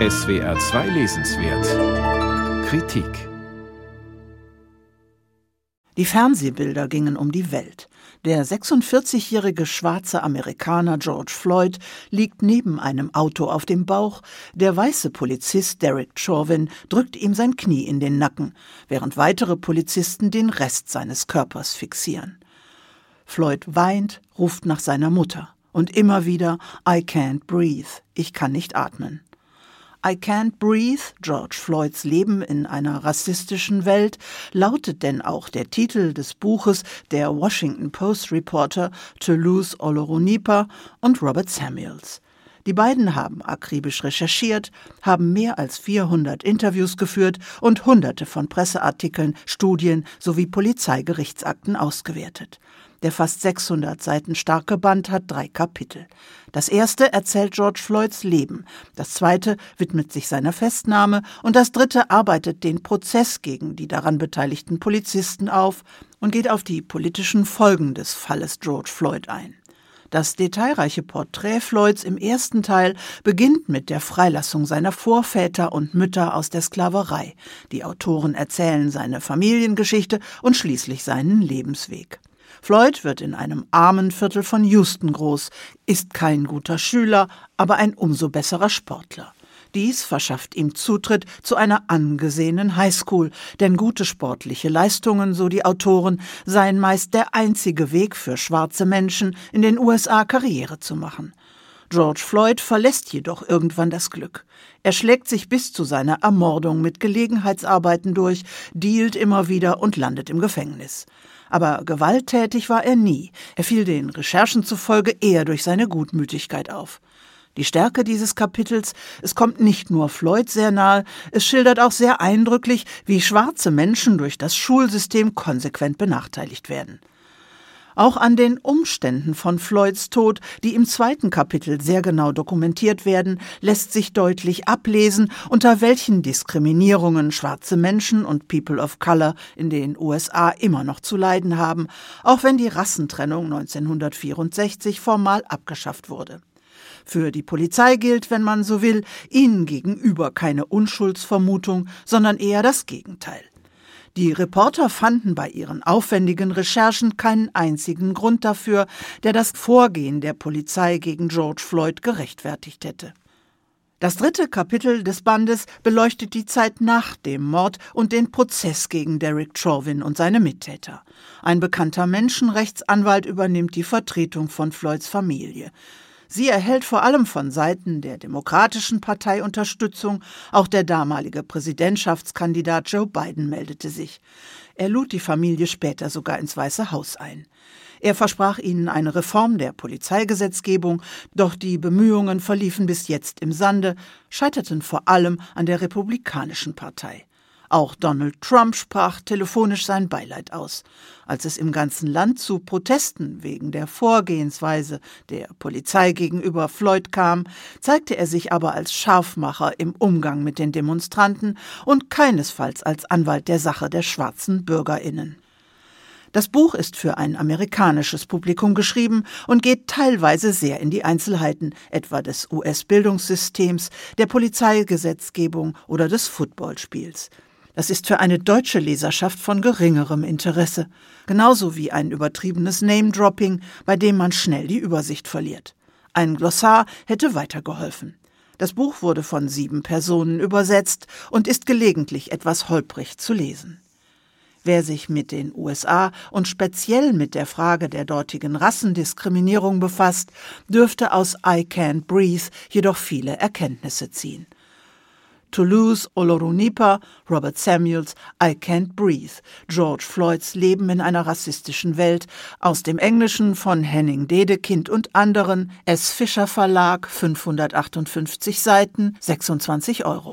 SWR 2 Lesenswert Kritik Die Fernsehbilder gingen um die Welt. Der 46-jährige schwarze Amerikaner George Floyd liegt neben einem Auto auf dem Bauch. Der weiße Polizist Derek Chauvin drückt ihm sein Knie in den Nacken, während weitere Polizisten den Rest seines Körpers fixieren. Floyd weint, ruft nach seiner Mutter und immer wieder I can't breathe, ich kann nicht atmen. I Can't Breathe, George Floyds Leben in einer rassistischen Welt, lautet denn auch der Titel des Buches der Washington Post Reporter Toulouse Olorunipa und Robert Samuels. Die beiden haben akribisch recherchiert, haben mehr als 400 Interviews geführt und hunderte von Presseartikeln, Studien sowie Polizeigerichtsakten ausgewertet. Der fast 600 Seiten starke Band hat drei Kapitel. Das erste erzählt George Floyds Leben, das zweite widmet sich seiner Festnahme und das dritte arbeitet den Prozess gegen die daran beteiligten Polizisten auf und geht auf die politischen Folgen des Falles George Floyd ein. Das detailreiche Porträt Floyds im ersten Teil beginnt mit der Freilassung seiner Vorväter und Mütter aus der Sklaverei. Die Autoren erzählen seine Familiengeschichte und schließlich seinen Lebensweg. Floyd wird in einem armen Viertel von Houston groß, ist kein guter Schüler, aber ein umso besserer Sportler. Dies verschafft ihm Zutritt zu einer angesehenen Highschool, denn gute sportliche Leistungen, so die Autoren, seien meist der einzige Weg für schwarze Menschen in den USA Karriere zu machen. George Floyd verlässt jedoch irgendwann das Glück. Er schlägt sich bis zu seiner Ermordung mit Gelegenheitsarbeiten durch, dealt immer wieder und landet im Gefängnis. Aber gewalttätig war er nie. Er fiel den Recherchen zufolge eher durch seine Gutmütigkeit auf. Die Stärke dieses Kapitels, es kommt nicht nur Floyd sehr nahe, es schildert auch sehr eindrücklich, wie schwarze Menschen durch das Schulsystem konsequent benachteiligt werden. Auch an den Umständen von Floyds Tod, die im zweiten Kapitel sehr genau dokumentiert werden, lässt sich deutlich ablesen, unter welchen Diskriminierungen schwarze Menschen und People of Color in den USA immer noch zu leiden haben, auch wenn die Rassentrennung 1964 formal abgeschafft wurde. Für die Polizei gilt, wenn man so will, ihnen gegenüber keine Unschuldsvermutung, sondern eher das Gegenteil. Die Reporter fanden bei ihren aufwendigen Recherchen keinen einzigen Grund dafür, der das Vorgehen der Polizei gegen George Floyd gerechtfertigt hätte. Das dritte Kapitel des Bandes beleuchtet die Zeit nach dem Mord und den Prozess gegen Derek Chauvin und seine Mittäter. Ein bekannter Menschenrechtsanwalt übernimmt die Vertretung von Floyds Familie. Sie erhält vor allem von Seiten der Demokratischen Partei Unterstützung, auch der damalige Präsidentschaftskandidat Joe Biden meldete sich. Er lud die Familie später sogar ins Weiße Haus ein. Er versprach ihnen eine Reform der Polizeigesetzgebung, doch die Bemühungen verliefen bis jetzt im Sande, scheiterten vor allem an der Republikanischen Partei. Auch Donald Trump sprach telefonisch sein Beileid aus. Als es im ganzen Land zu Protesten wegen der Vorgehensweise der Polizei gegenüber Floyd kam, zeigte er sich aber als Scharfmacher im Umgang mit den Demonstranten und keinesfalls als Anwalt der Sache der schwarzen Bürgerinnen. Das Buch ist für ein amerikanisches Publikum geschrieben und geht teilweise sehr in die Einzelheiten, etwa des US-Bildungssystems, der Polizeigesetzgebung oder des Footballspiels. Das ist für eine deutsche Leserschaft von geringerem Interesse, genauso wie ein übertriebenes Name-Dropping, bei dem man schnell die Übersicht verliert. Ein Glossar hätte weitergeholfen. Das Buch wurde von sieben Personen übersetzt und ist gelegentlich etwas holprig zu lesen. Wer sich mit den USA und speziell mit der Frage der dortigen Rassendiskriminierung befasst, dürfte aus I Can't Breathe jedoch viele Erkenntnisse ziehen. Toulouse, Olorunipa, Robert Samuels, I Can't Breathe, George Floyds Leben in einer rassistischen Welt, aus dem Englischen von Henning Dedekind und anderen, S. Fischer Verlag, 558 Seiten, 26 Euro.